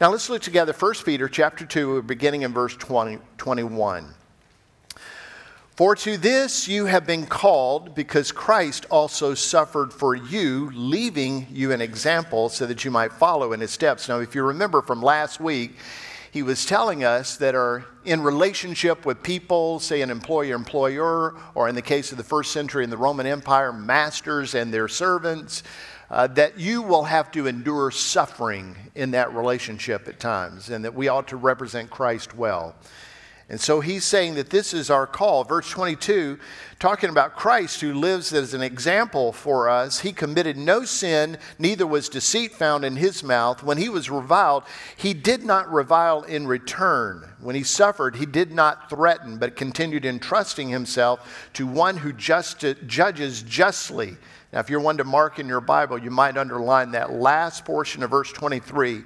Now let's look together 1 Peter chapter 2, beginning in verse 20, 21. For to this you have been called, because Christ also suffered for you, leaving you an example so that you might follow in his steps. Now, if you remember from last week, he was telling us that are in relationship with people, say an employer employer, or in the case of the first century in the Roman Empire, masters and their servants, uh, that you will have to endure suffering in that relationship at times, and that we ought to represent Christ well. And so he's saying that this is our call. Verse 22, talking about Christ who lives as an example for us, he committed no sin, neither was deceit found in his mouth. When he was reviled, he did not revile in return. When he suffered, he did not threaten, but continued entrusting himself to one who just, judges justly. Now, if you're one to mark in your Bible, you might underline that last portion of verse 23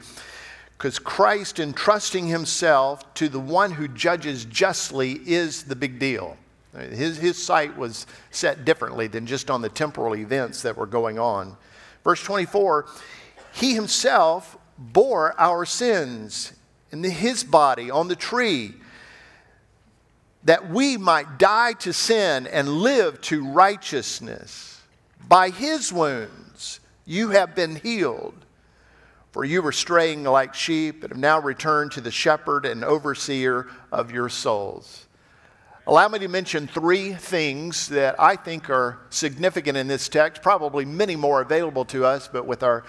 because Christ entrusting himself to the one who judges justly is the big deal. His, his sight was set differently than just on the temporal events that were going on. Verse 24, he himself bore our sins in his body on the tree, that we might die to sin and live to righteousness. By his wounds you have been healed. For you were straying like sheep, and have now returned to the shepherd and overseer of your souls. Allow me to mention three things that I think are significant in this text, probably many more available to us, but with our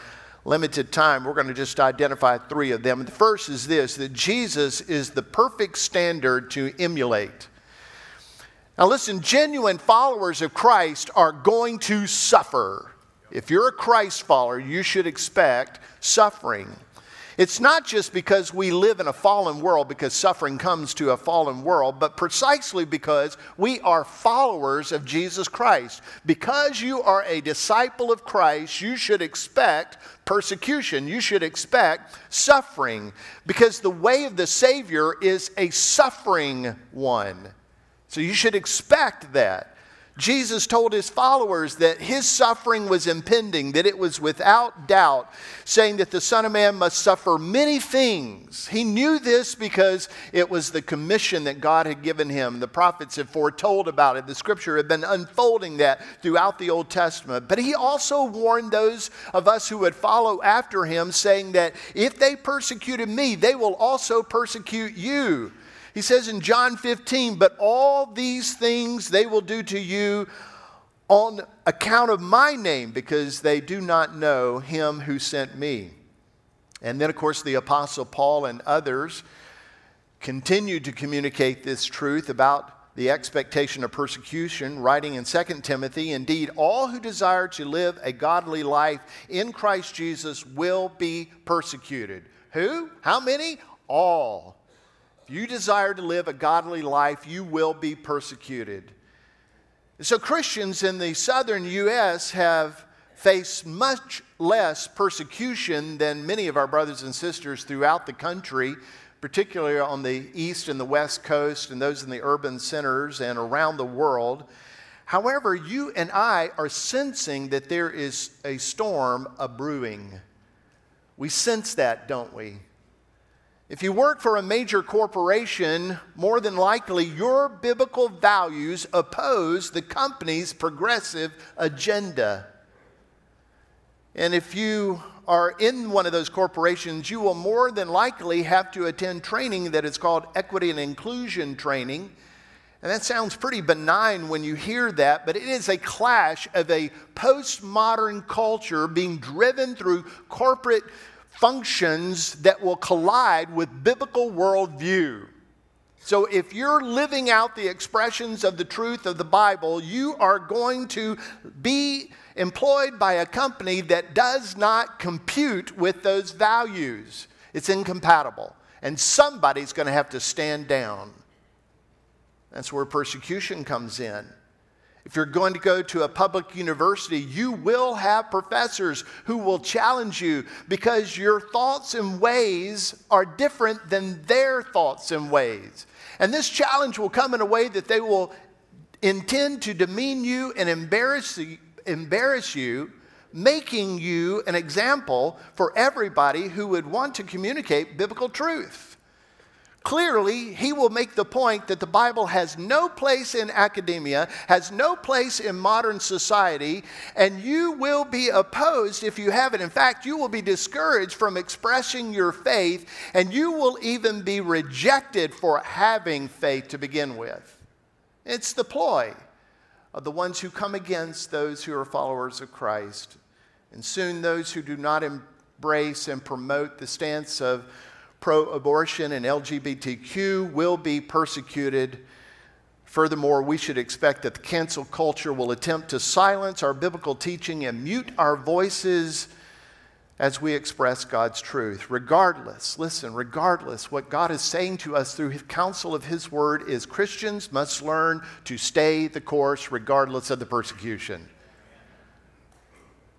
limited time, we're going to just identify three of them. The first is this that Jesus is the perfect standard to emulate. Now, listen, genuine followers of Christ are going to suffer. If you're a Christ follower, you should expect suffering. It's not just because we live in a fallen world, because suffering comes to a fallen world, but precisely because we are followers of Jesus Christ. Because you are a disciple of Christ, you should expect persecution. You should expect suffering, because the way of the Savior is a suffering one. So you should expect that. Jesus told his followers that his suffering was impending, that it was without doubt, saying that the Son of Man must suffer many things. He knew this because it was the commission that God had given him. The prophets had foretold about it. The scripture had been unfolding that throughout the Old Testament. But he also warned those of us who would follow after him, saying that if they persecuted me, they will also persecute you. He says in John 15, But all these things they will do to you on account of my name, because they do not know him who sent me. And then, of course, the Apostle Paul and others continued to communicate this truth about the expectation of persecution, writing in 2 Timothy Indeed, all who desire to live a godly life in Christ Jesus will be persecuted. Who? How many? All. If you desire to live a godly life, you will be persecuted. So, Christians in the southern U.S. have faced much less persecution than many of our brothers and sisters throughout the country, particularly on the east and the west coast, and those in the urban centers and around the world. However, you and I are sensing that there is a storm a brewing. We sense that, don't we? If you work for a major corporation, more than likely your biblical values oppose the company's progressive agenda. And if you are in one of those corporations, you will more than likely have to attend training that is called equity and inclusion training. And that sounds pretty benign when you hear that, but it is a clash of a postmodern culture being driven through corporate functions that will collide with biblical worldview. So, if you're living out the expressions of the truth of the Bible, you are going to be employed by a company that does not compute with those values. It's incompatible. And somebody's going to have to stand down. That's where persecution comes in. If you're going to go to a public university, you will have professors who will challenge you because your thoughts and ways are different than their thoughts and ways. And this challenge will come in a way that they will intend to demean you and embarrass you, embarrass you making you an example for everybody who would want to communicate biblical truth. Clearly, he will make the point that the Bible has no place in academia, has no place in modern society, and you will be opposed if you have it. In fact, you will be discouraged from expressing your faith, and you will even be rejected for having faith to begin with. It's the ploy of the ones who come against those who are followers of Christ. And soon, those who do not embrace and promote the stance of pro abortion and LGBTQ will be persecuted. Furthermore, we should expect that the cancel culture will attempt to silence our biblical teaching and mute our voices as we express God's truth. Regardless, listen, regardless, what God is saying to us through His counsel of His word is Christians must learn to stay the course regardless of the persecution.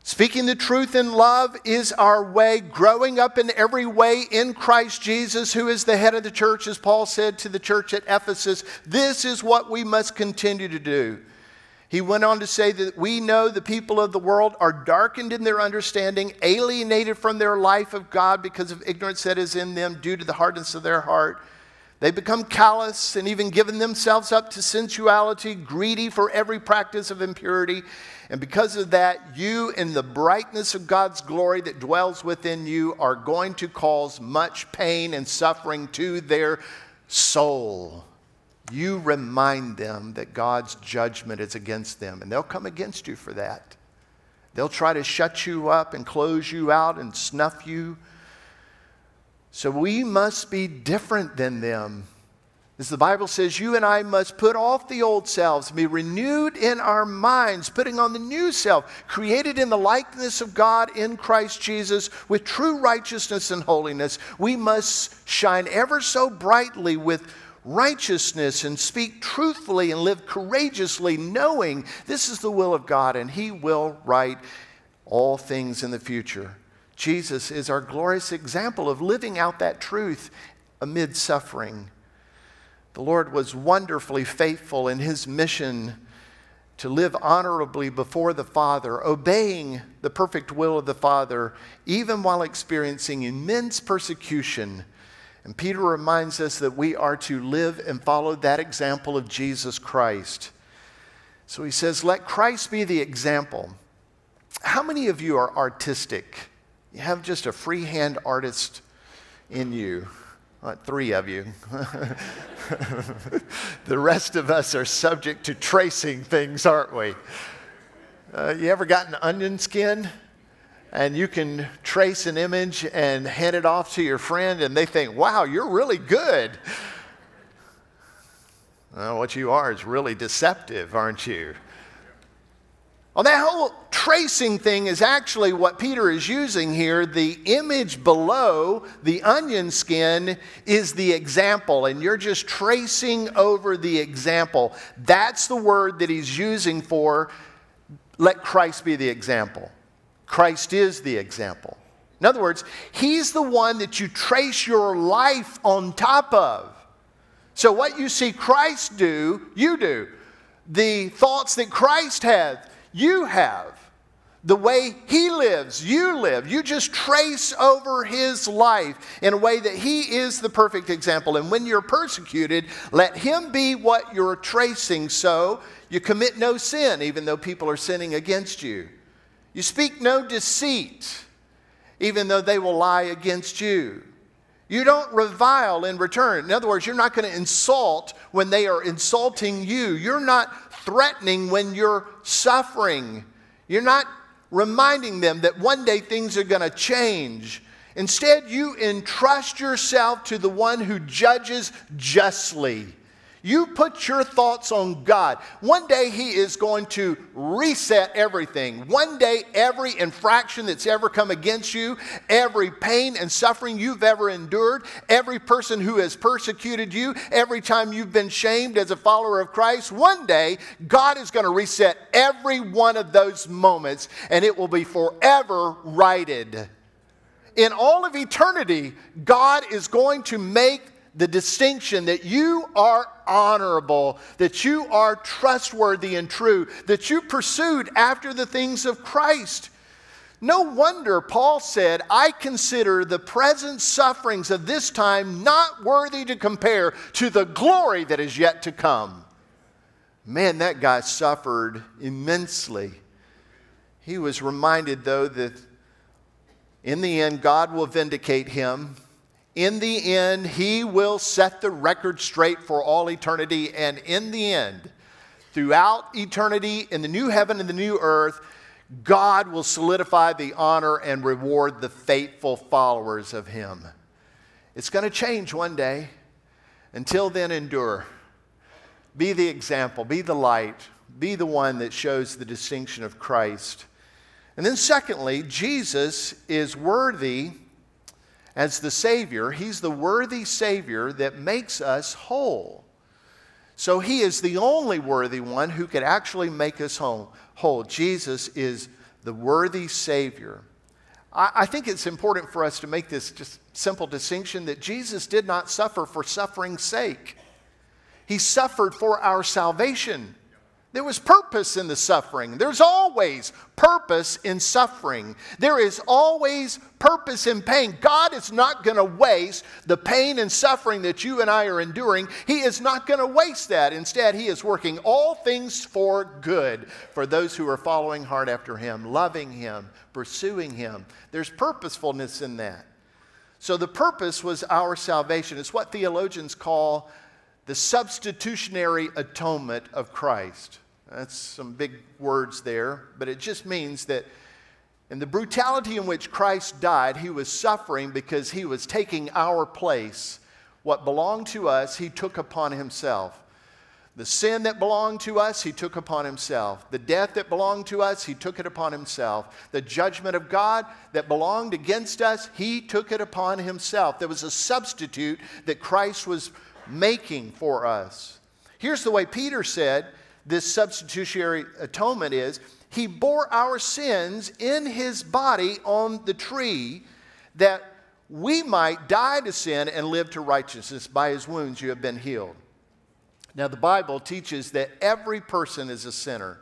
Speaking the truth in love is our way, growing up in every way in Christ Jesus, who is the head of the church, as Paul said to the church at Ephesus. This is what we must continue to do. He went on to say that we know the people of the world are darkened in their understanding, alienated from their life of God because of ignorance that is in them due to the hardness of their heart. They become callous and even given themselves up to sensuality, greedy for every practice of impurity. And because of that, you, in the brightness of God's glory that dwells within you, are going to cause much pain and suffering to their soul. You remind them that God's judgment is against them, and they'll come against you for that. They'll try to shut you up and close you out and snuff you. So we must be different than them. As the Bible says, you and I must put off the old selves, be renewed in our minds, putting on the new self, created in the likeness of God in Christ Jesus with true righteousness and holiness. We must shine ever so brightly with righteousness and speak truthfully and live courageously, knowing this is the will of God and He will right all things in the future. Jesus is our glorious example of living out that truth amid suffering. The Lord was wonderfully faithful in his mission to live honorably before the Father, obeying the perfect will of the Father, even while experiencing immense persecution. And Peter reminds us that we are to live and follow that example of Jesus Christ. So he says, Let Christ be the example. How many of you are artistic? You have just a freehand artist in you. three of you. the rest of us are subject to tracing things, aren't we? Uh, you ever gotten onion skin? And you can trace an image and hand it off to your friend, and they think, wow, you're really good. Well, what you are is really deceptive, aren't you? Well, that whole tracing thing is actually what Peter is using here. The image below the onion skin is the example, and you're just tracing over the example. That's the word that he's using for let Christ be the example. Christ is the example. In other words, he's the one that you trace your life on top of. So, what you see Christ do, you do. The thoughts that Christ had, you have. The way he lives, you live. You just trace over his life in a way that he is the perfect example. And when you're persecuted, let him be what you're tracing so you commit no sin, even though people are sinning against you. You speak no deceit, even though they will lie against you. You don't revile in return. In other words, you're not going to insult when they are insulting you. You're not threatening when you're suffering. You're not reminding them that one day things are going to change. Instead, you entrust yourself to the one who judges justly. You put your thoughts on God. One day He is going to reset everything. One day, every infraction that's ever come against you, every pain and suffering you've ever endured, every person who has persecuted you, every time you've been shamed as a follower of Christ, one day God is going to reset every one of those moments and it will be forever righted. In all of eternity, God is going to make the distinction that you are honorable, that you are trustworthy and true, that you pursued after the things of Christ. No wonder Paul said, I consider the present sufferings of this time not worthy to compare to the glory that is yet to come. Man, that guy suffered immensely. He was reminded, though, that in the end, God will vindicate him. In the end, he will set the record straight for all eternity. And in the end, throughout eternity, in the new heaven and the new earth, God will solidify the honor and reward the faithful followers of him. It's going to change one day. Until then, endure. Be the example, be the light, be the one that shows the distinction of Christ. And then, secondly, Jesus is worthy as the Savior. He's the worthy Savior that makes us whole. So, He is the only worthy one who could actually make us whole. Jesus is the worthy Savior. I think it's important for us to make this just simple distinction that Jesus did not suffer for suffering's sake. He suffered for our salvation. There was purpose in the suffering. There's always purpose in suffering. There is always purpose in pain. God is not going to waste the pain and suffering that you and I are enduring. He is not going to waste that. Instead, He is working all things for good for those who are following hard after Him, loving Him, pursuing Him. There's purposefulness in that. So the purpose was our salvation. It's what theologians call the substitutionary atonement of Christ. That's some big words there, but it just means that in the brutality in which Christ died, he was suffering because he was taking our place. What belonged to us, he took upon himself. The sin that belonged to us, he took upon himself. The death that belonged to us, he took it upon himself. The judgment of God that belonged against us, he took it upon himself. There was a substitute that Christ was making for us. Here's the way Peter said this substitutionary atonement is He bore our sins in His body on the tree that we might die to sin and live to righteousness. By His wounds you have been healed. Now, the Bible teaches that every person is a sinner,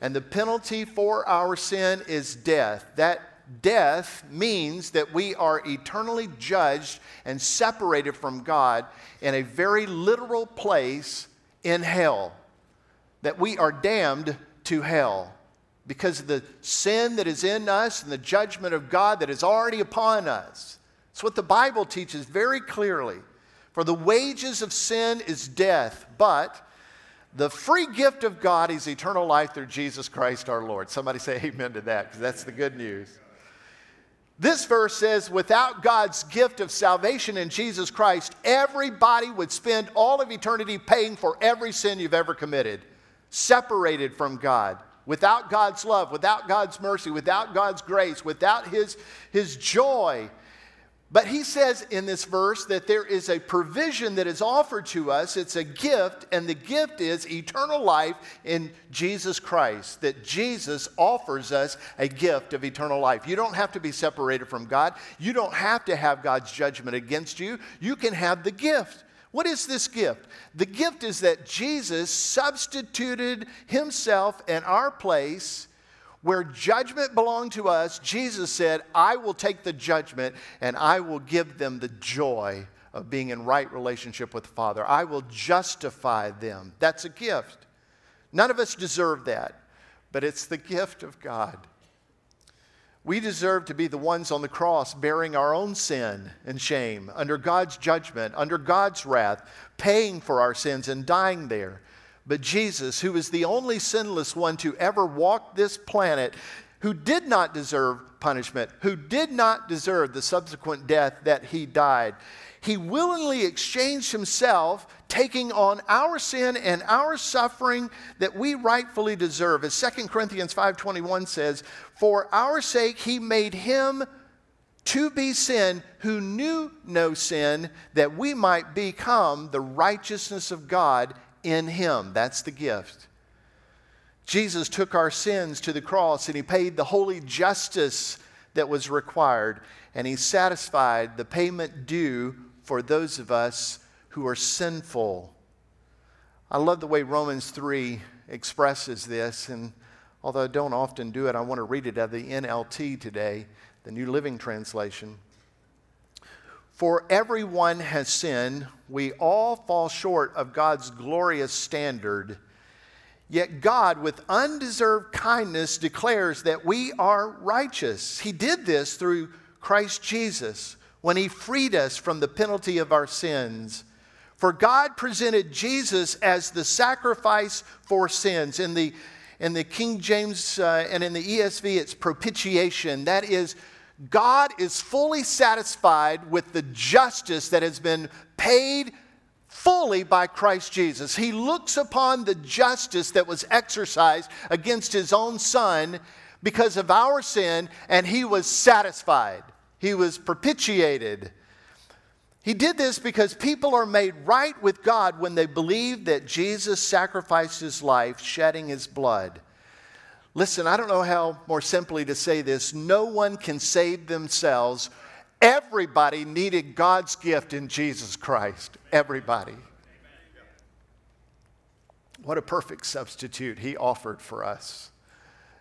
and the penalty for our sin is death. That death means that we are eternally judged and separated from God in a very literal place in hell. That we are damned to hell because of the sin that is in us and the judgment of God that is already upon us. It's what the Bible teaches very clearly. For the wages of sin is death, but the free gift of God is eternal life through Jesus Christ our Lord. Somebody say amen to that because that's the good news. This verse says, without God's gift of salvation in Jesus Christ, everybody would spend all of eternity paying for every sin you've ever committed, separated from God. Without God's love, without God's mercy, without God's grace, without His, his joy, but he says in this verse that there is a provision that is offered to us. It's a gift, and the gift is eternal life in Jesus Christ. That Jesus offers us a gift of eternal life. You don't have to be separated from God, you don't have to have God's judgment against you. You can have the gift. What is this gift? The gift is that Jesus substituted himself in our place where judgment belonged to us, Jesus said, I will take the judgment and I will give them the joy of being in right relationship with the Father. I will justify them. That's a gift. None of us deserve that, but it's the gift of God. We deserve to be the ones on the cross bearing our own sin and shame, under God's judgment, under God's wrath, paying for our sins and dying there. But Jesus, who is the only sinless one to ever walk this planet, who did not deserve punishment, who did not deserve the subsequent death that he died, he willingly exchanged himself, taking on our sin and our suffering that we rightfully deserve. As 2 Corinthians 5:21 says, "For our sake he made him to be sin who knew no sin, that we might become the righteousness of God in Him. That's the gift. Jesus took our sins to the cross and He paid the holy justice that was required, and He satisfied the payment due for those of us who are sinful. I love the way Romans 3 expresses this, and Although I don't often do it, I want to read it of the NLT today, the New Living Translation. For everyone has sinned, we all fall short of God's glorious standard. Yet God, with undeserved kindness, declares that we are righteous. He did this through Christ Jesus when He freed us from the penalty of our sins. For God presented Jesus as the sacrifice for sins. In the, in the King James uh, and in the ESV, it's propitiation. That is, God is fully satisfied with the justice that has been paid fully by Christ Jesus. He looks upon the justice that was exercised against his own son because of our sin, and he was satisfied. He was propitiated. He did this because people are made right with God when they believe that Jesus sacrificed his life, shedding his blood. Listen, I don't know how more simply to say this. No one can save themselves. Everybody needed God's gift in Jesus Christ. Everybody. What a perfect substitute he offered for us.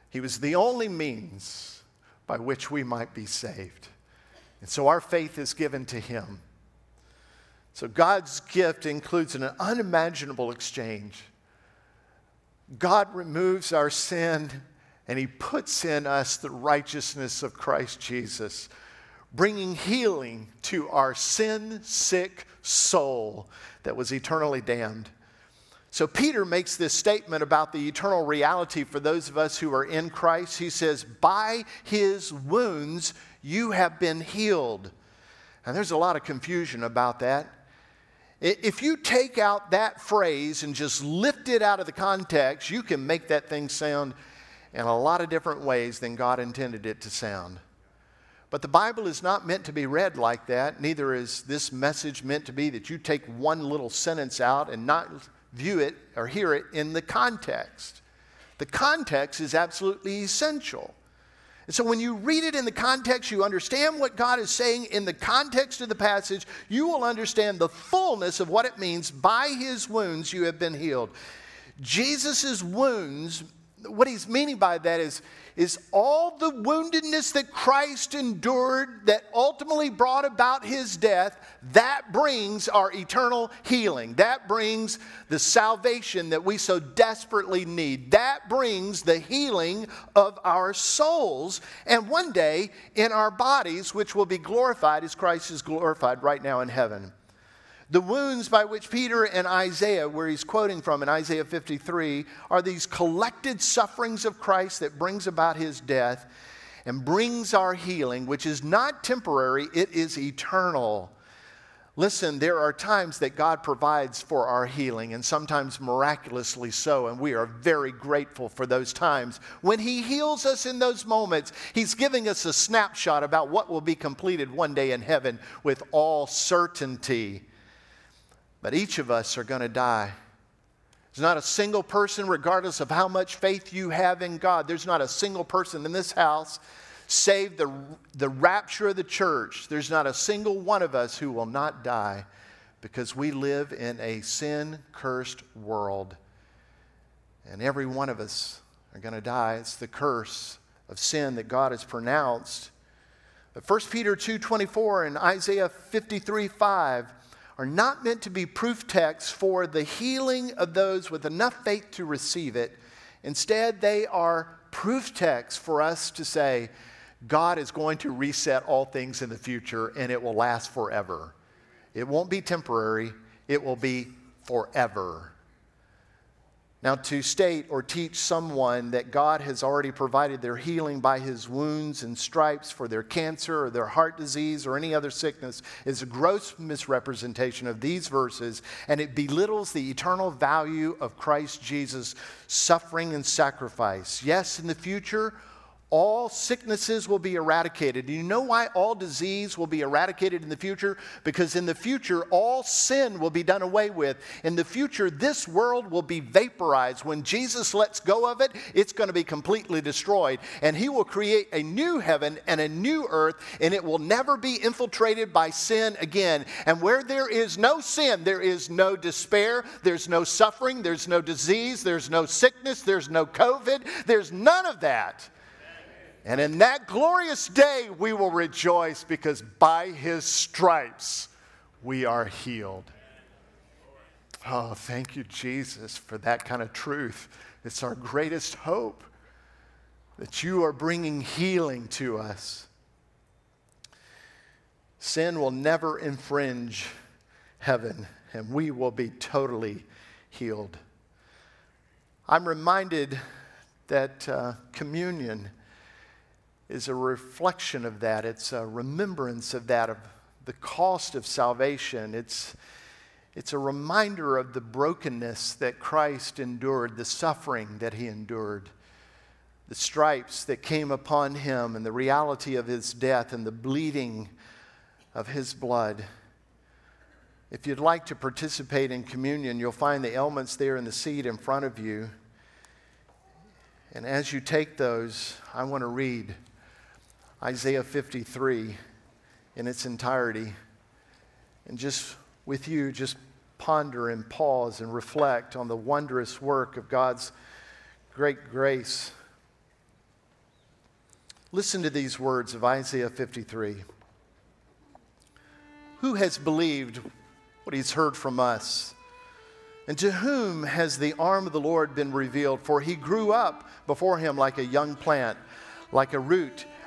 He was the only means by which we might be saved. And so our faith is given to him. So God's gift includes an unimaginable exchange. God removes our sin and he puts in us the righteousness of Christ Jesus, bringing healing to our sin sick soul that was eternally damned. So, Peter makes this statement about the eternal reality for those of us who are in Christ. He says, By his wounds you have been healed. And there's a lot of confusion about that. If you take out that phrase and just lift it out of the context, you can make that thing sound in a lot of different ways than God intended it to sound. But the Bible is not meant to be read like that. Neither is this message meant to be that you take one little sentence out and not view it or hear it in the context. The context is absolutely essential. And so when you read it in the context, you understand what God is saying in the context of the passage, you will understand the fullness of what it means by his wounds you have been healed. Jesus' wounds, what he's meaning by that is is all the woundedness that Christ endured that ultimately brought about his death, that brings our eternal healing. That brings the salvation that we so desperately need. That brings the healing of our souls and one day in our bodies, which will be glorified as Christ is glorified right now in heaven. The wounds by which Peter and Isaiah, where he's quoting from in Isaiah 53, are these collected sufferings of Christ that brings about his death and brings our healing, which is not temporary, it is eternal. Listen, there are times that God provides for our healing, and sometimes miraculously so, and we are very grateful for those times. When He heals us in those moments, He's giving us a snapshot about what will be completed one day in heaven with all certainty. But each of us are going to die. There's not a single person, regardless of how much faith you have in God, there's not a single person in this house, save the, the rapture of the church. There's not a single one of us who will not die because we live in a sin cursed world. And every one of us are going to die. It's the curse of sin that God has pronounced. But 1 Peter 2:24 and Isaiah 53:5 are not meant to be proof texts for the healing of those with enough faith to receive it. Instead, they are proof texts for us to say, God is going to reset all things in the future and it will last forever. It won't be temporary, it will be forever. Now, to state or teach someone that God has already provided their healing by his wounds and stripes for their cancer or their heart disease or any other sickness is a gross misrepresentation of these verses, and it belittles the eternal value of Christ Jesus' suffering and sacrifice. Yes, in the future, All sicknesses will be eradicated. Do you know why all disease will be eradicated in the future? Because in the future, all sin will be done away with. In the future, this world will be vaporized. When Jesus lets go of it, it's going to be completely destroyed. And he will create a new heaven and a new earth, and it will never be infiltrated by sin again. And where there is no sin, there is no despair, there's no suffering, there's no disease, there's no sickness, there's no COVID, there's none of that. And in that glorious day, we will rejoice because by his stripes we are healed. Oh, thank you, Jesus, for that kind of truth. It's our greatest hope that you are bringing healing to us. Sin will never infringe heaven, and we will be totally healed. I'm reminded that uh, communion is a reflection of that. It's a remembrance of that, of the cost of salvation. It's, it's a reminder of the brokenness that Christ endured, the suffering that he endured, the stripes that came upon him, and the reality of his death and the bleeding of his blood. If you'd like to participate in communion, you'll find the elements there in the seat in front of you. And as you take those, I want to read Isaiah 53 in its entirety. And just with you, just ponder and pause and reflect on the wondrous work of God's great grace. Listen to these words of Isaiah 53. Who has believed what he's heard from us? And to whom has the arm of the Lord been revealed? For he grew up before him like a young plant, like a root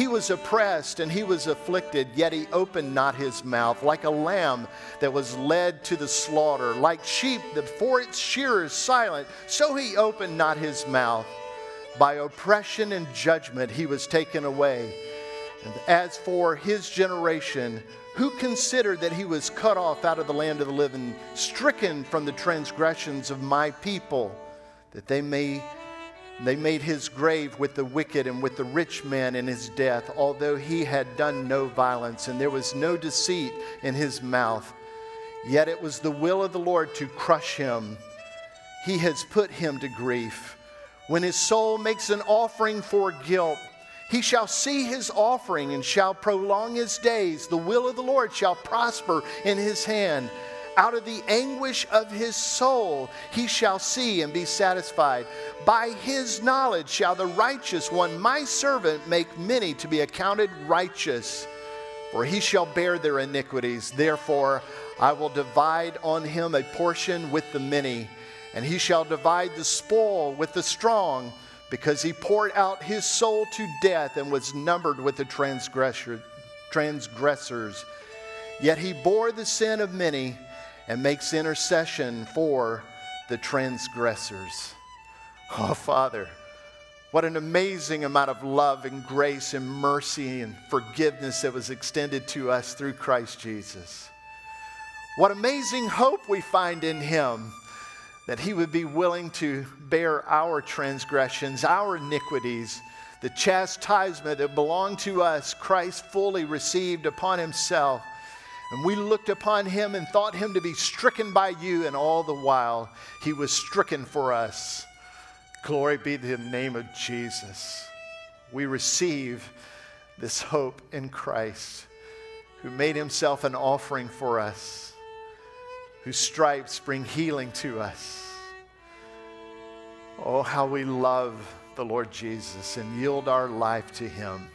He was oppressed and he was afflicted, yet he opened not his mouth, like a lamb that was led to the slaughter, like sheep that before its shearer is silent, so he opened not his mouth. By oppression and judgment he was taken away. And as for his generation, who considered that he was cut off out of the land of the living, stricken from the transgressions of my people, that they may they made his grave with the wicked and with the rich man in his death, although he had done no violence, and there was no deceit in his mouth. Yet it was the will of the Lord to crush him. He has put him to grief. When his soul makes an offering for guilt, he shall see his offering and shall prolong his days. The will of the Lord shall prosper in his hand. Out of the anguish of his soul he shall see and be satisfied. By his knowledge shall the righteous one, my servant, make many to be accounted righteous. For he shall bear their iniquities. Therefore, I will divide on him a portion with the many, and he shall divide the spoil with the strong, because he poured out his soul to death and was numbered with the transgressors. Yet he bore the sin of many and makes intercession for the transgressors. Oh, Father, what an amazing amount of love and grace and mercy and forgiveness that was extended to us through Christ Jesus. What amazing hope we find in Him that He would be willing to bear our transgressions, our iniquities, the chastisement that belonged to us, Christ fully received upon Himself and we looked upon him and thought him to be stricken by you, and all the while he was stricken for us. Glory be to the name of Jesus. We receive this hope in Christ, who made himself an offering for us. whose stripes bring healing to us. Oh, how we love the Lord Jesus and yield our life to him.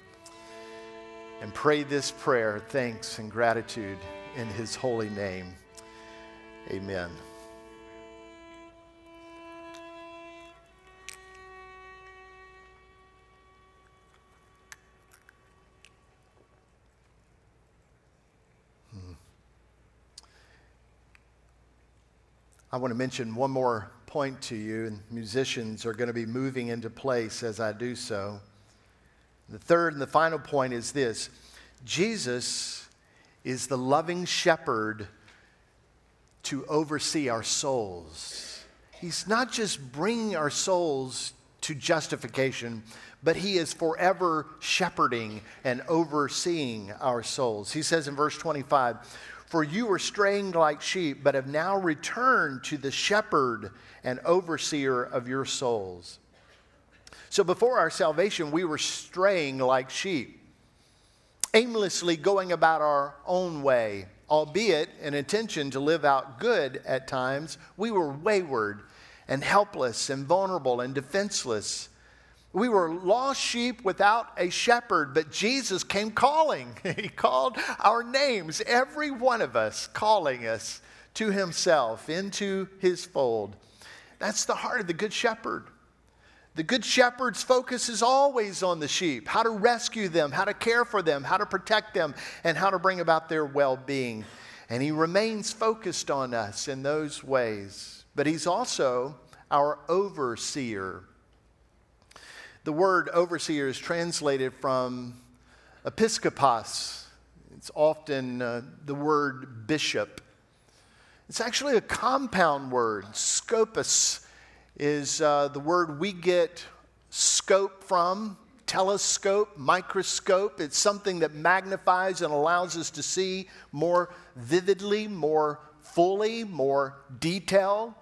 And pray this prayer, thanks and gratitude in his holy name. Amen. Hmm. I want to mention one more point to you, and musicians are going to be moving into place as I do so. The third and the final point is this Jesus is the loving shepherd to oversee our souls. He's not just bringing our souls to justification, but he is forever shepherding and overseeing our souls. He says in verse 25, for you were straying like sheep, but have now returned to the shepherd and overseer of your souls. So before our salvation, we were straying like sheep, aimlessly going about our own way, albeit an intention to live out good at times. We were wayward and helpless and vulnerable and defenseless. We were lost sheep without a shepherd, but Jesus came calling. He called our names, every one of us, calling us to himself, into his fold. That's the heart of the Good Shepherd. The Good Shepherd's focus is always on the sheep how to rescue them, how to care for them, how to protect them, and how to bring about their well being. And he remains focused on us in those ways. But he's also our overseer. The word overseer is translated from episkopos. It's often uh, the word bishop. It's actually a compound word. Skopos is uh, the word we get scope from, telescope, microscope. It's something that magnifies and allows us to see more vividly, more fully, more detail.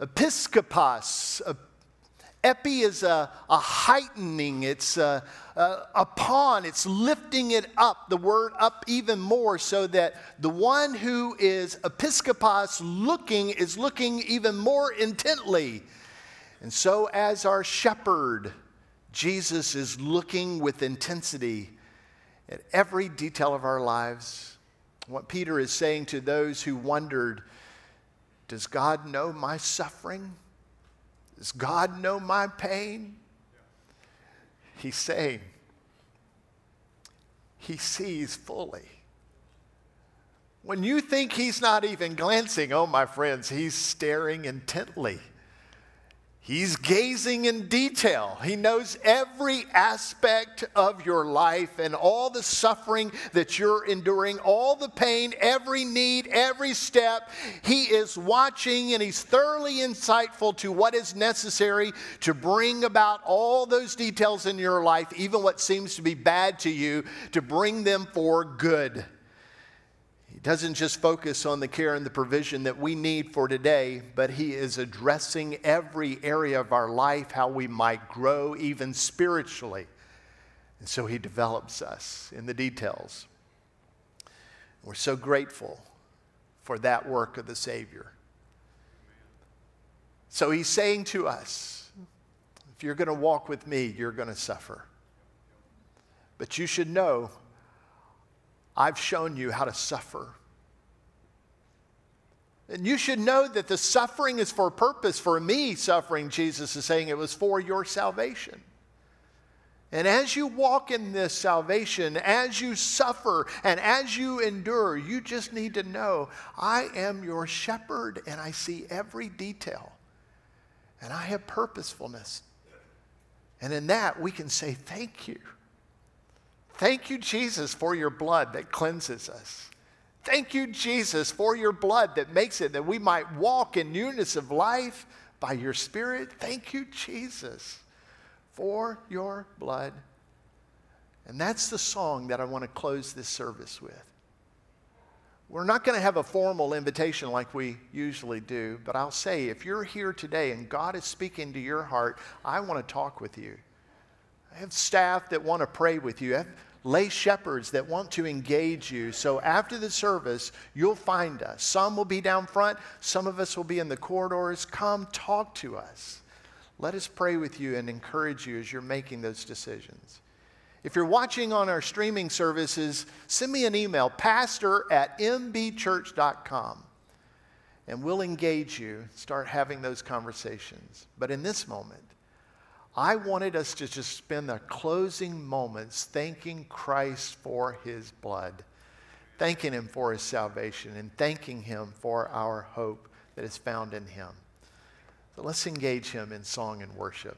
Episkopos, Epi is a, a heightening, it's a, a, upon, it's lifting it up, the word up even more, so that the one who is episkopos looking is looking even more intently. And so, as our shepherd, Jesus is looking with intensity at every detail of our lives. What Peter is saying to those who wondered, does God know my suffering? Does God know my pain? He's saying, He sees fully. When you think He's not even glancing, oh, my friends, He's staring intently. He's gazing in detail. He knows every aspect of your life and all the suffering that you're enduring, all the pain, every need, every step. He is watching and he's thoroughly insightful to what is necessary to bring about all those details in your life, even what seems to be bad to you, to bring them for good doesn't just focus on the care and the provision that we need for today, but He is addressing every area of our life, how we might grow even spiritually. And so He develops us in the details. We're so grateful for that work of the Savior. So He's saying to us, if you're going to walk with me, you're going to suffer. But you should know I've shown you how to suffer. And you should know that the suffering is for a purpose. For me, suffering, Jesus is saying it was for your salvation. And as you walk in this salvation, as you suffer and as you endure, you just need to know I am your shepherd and I see every detail. And I have purposefulness. And in that, we can say, Thank you. Thank you, Jesus, for your blood that cleanses us. Thank you, Jesus, for your blood that makes it that we might walk in newness of life by your Spirit. Thank you, Jesus, for your blood. And that's the song that I want to close this service with. We're not going to have a formal invitation like we usually do, but I'll say if you're here today and God is speaking to your heart, I want to talk with you. I have staff that want to pray with you. I have lay shepherds that want to engage you. So after the service, you'll find us. Some will be down front, some of us will be in the corridors. Come talk to us. Let us pray with you and encourage you as you're making those decisions. If you're watching on our streaming services, send me an email, pastor at mbchurch.com, and we'll engage you, start having those conversations. But in this moment, I wanted us to just spend the closing moments thanking Christ for his blood, thanking him for his salvation, and thanking him for our hope that is found in him. So let's engage him in song and worship.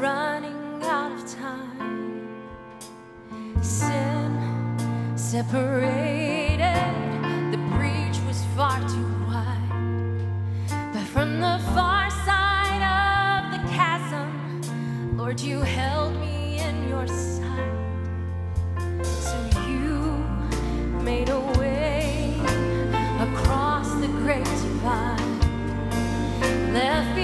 running out of time. Sin separated, the breach was far too wide. But from the far side of the chasm, Lord, you held me in your sight. So you made a way across the great divide. Left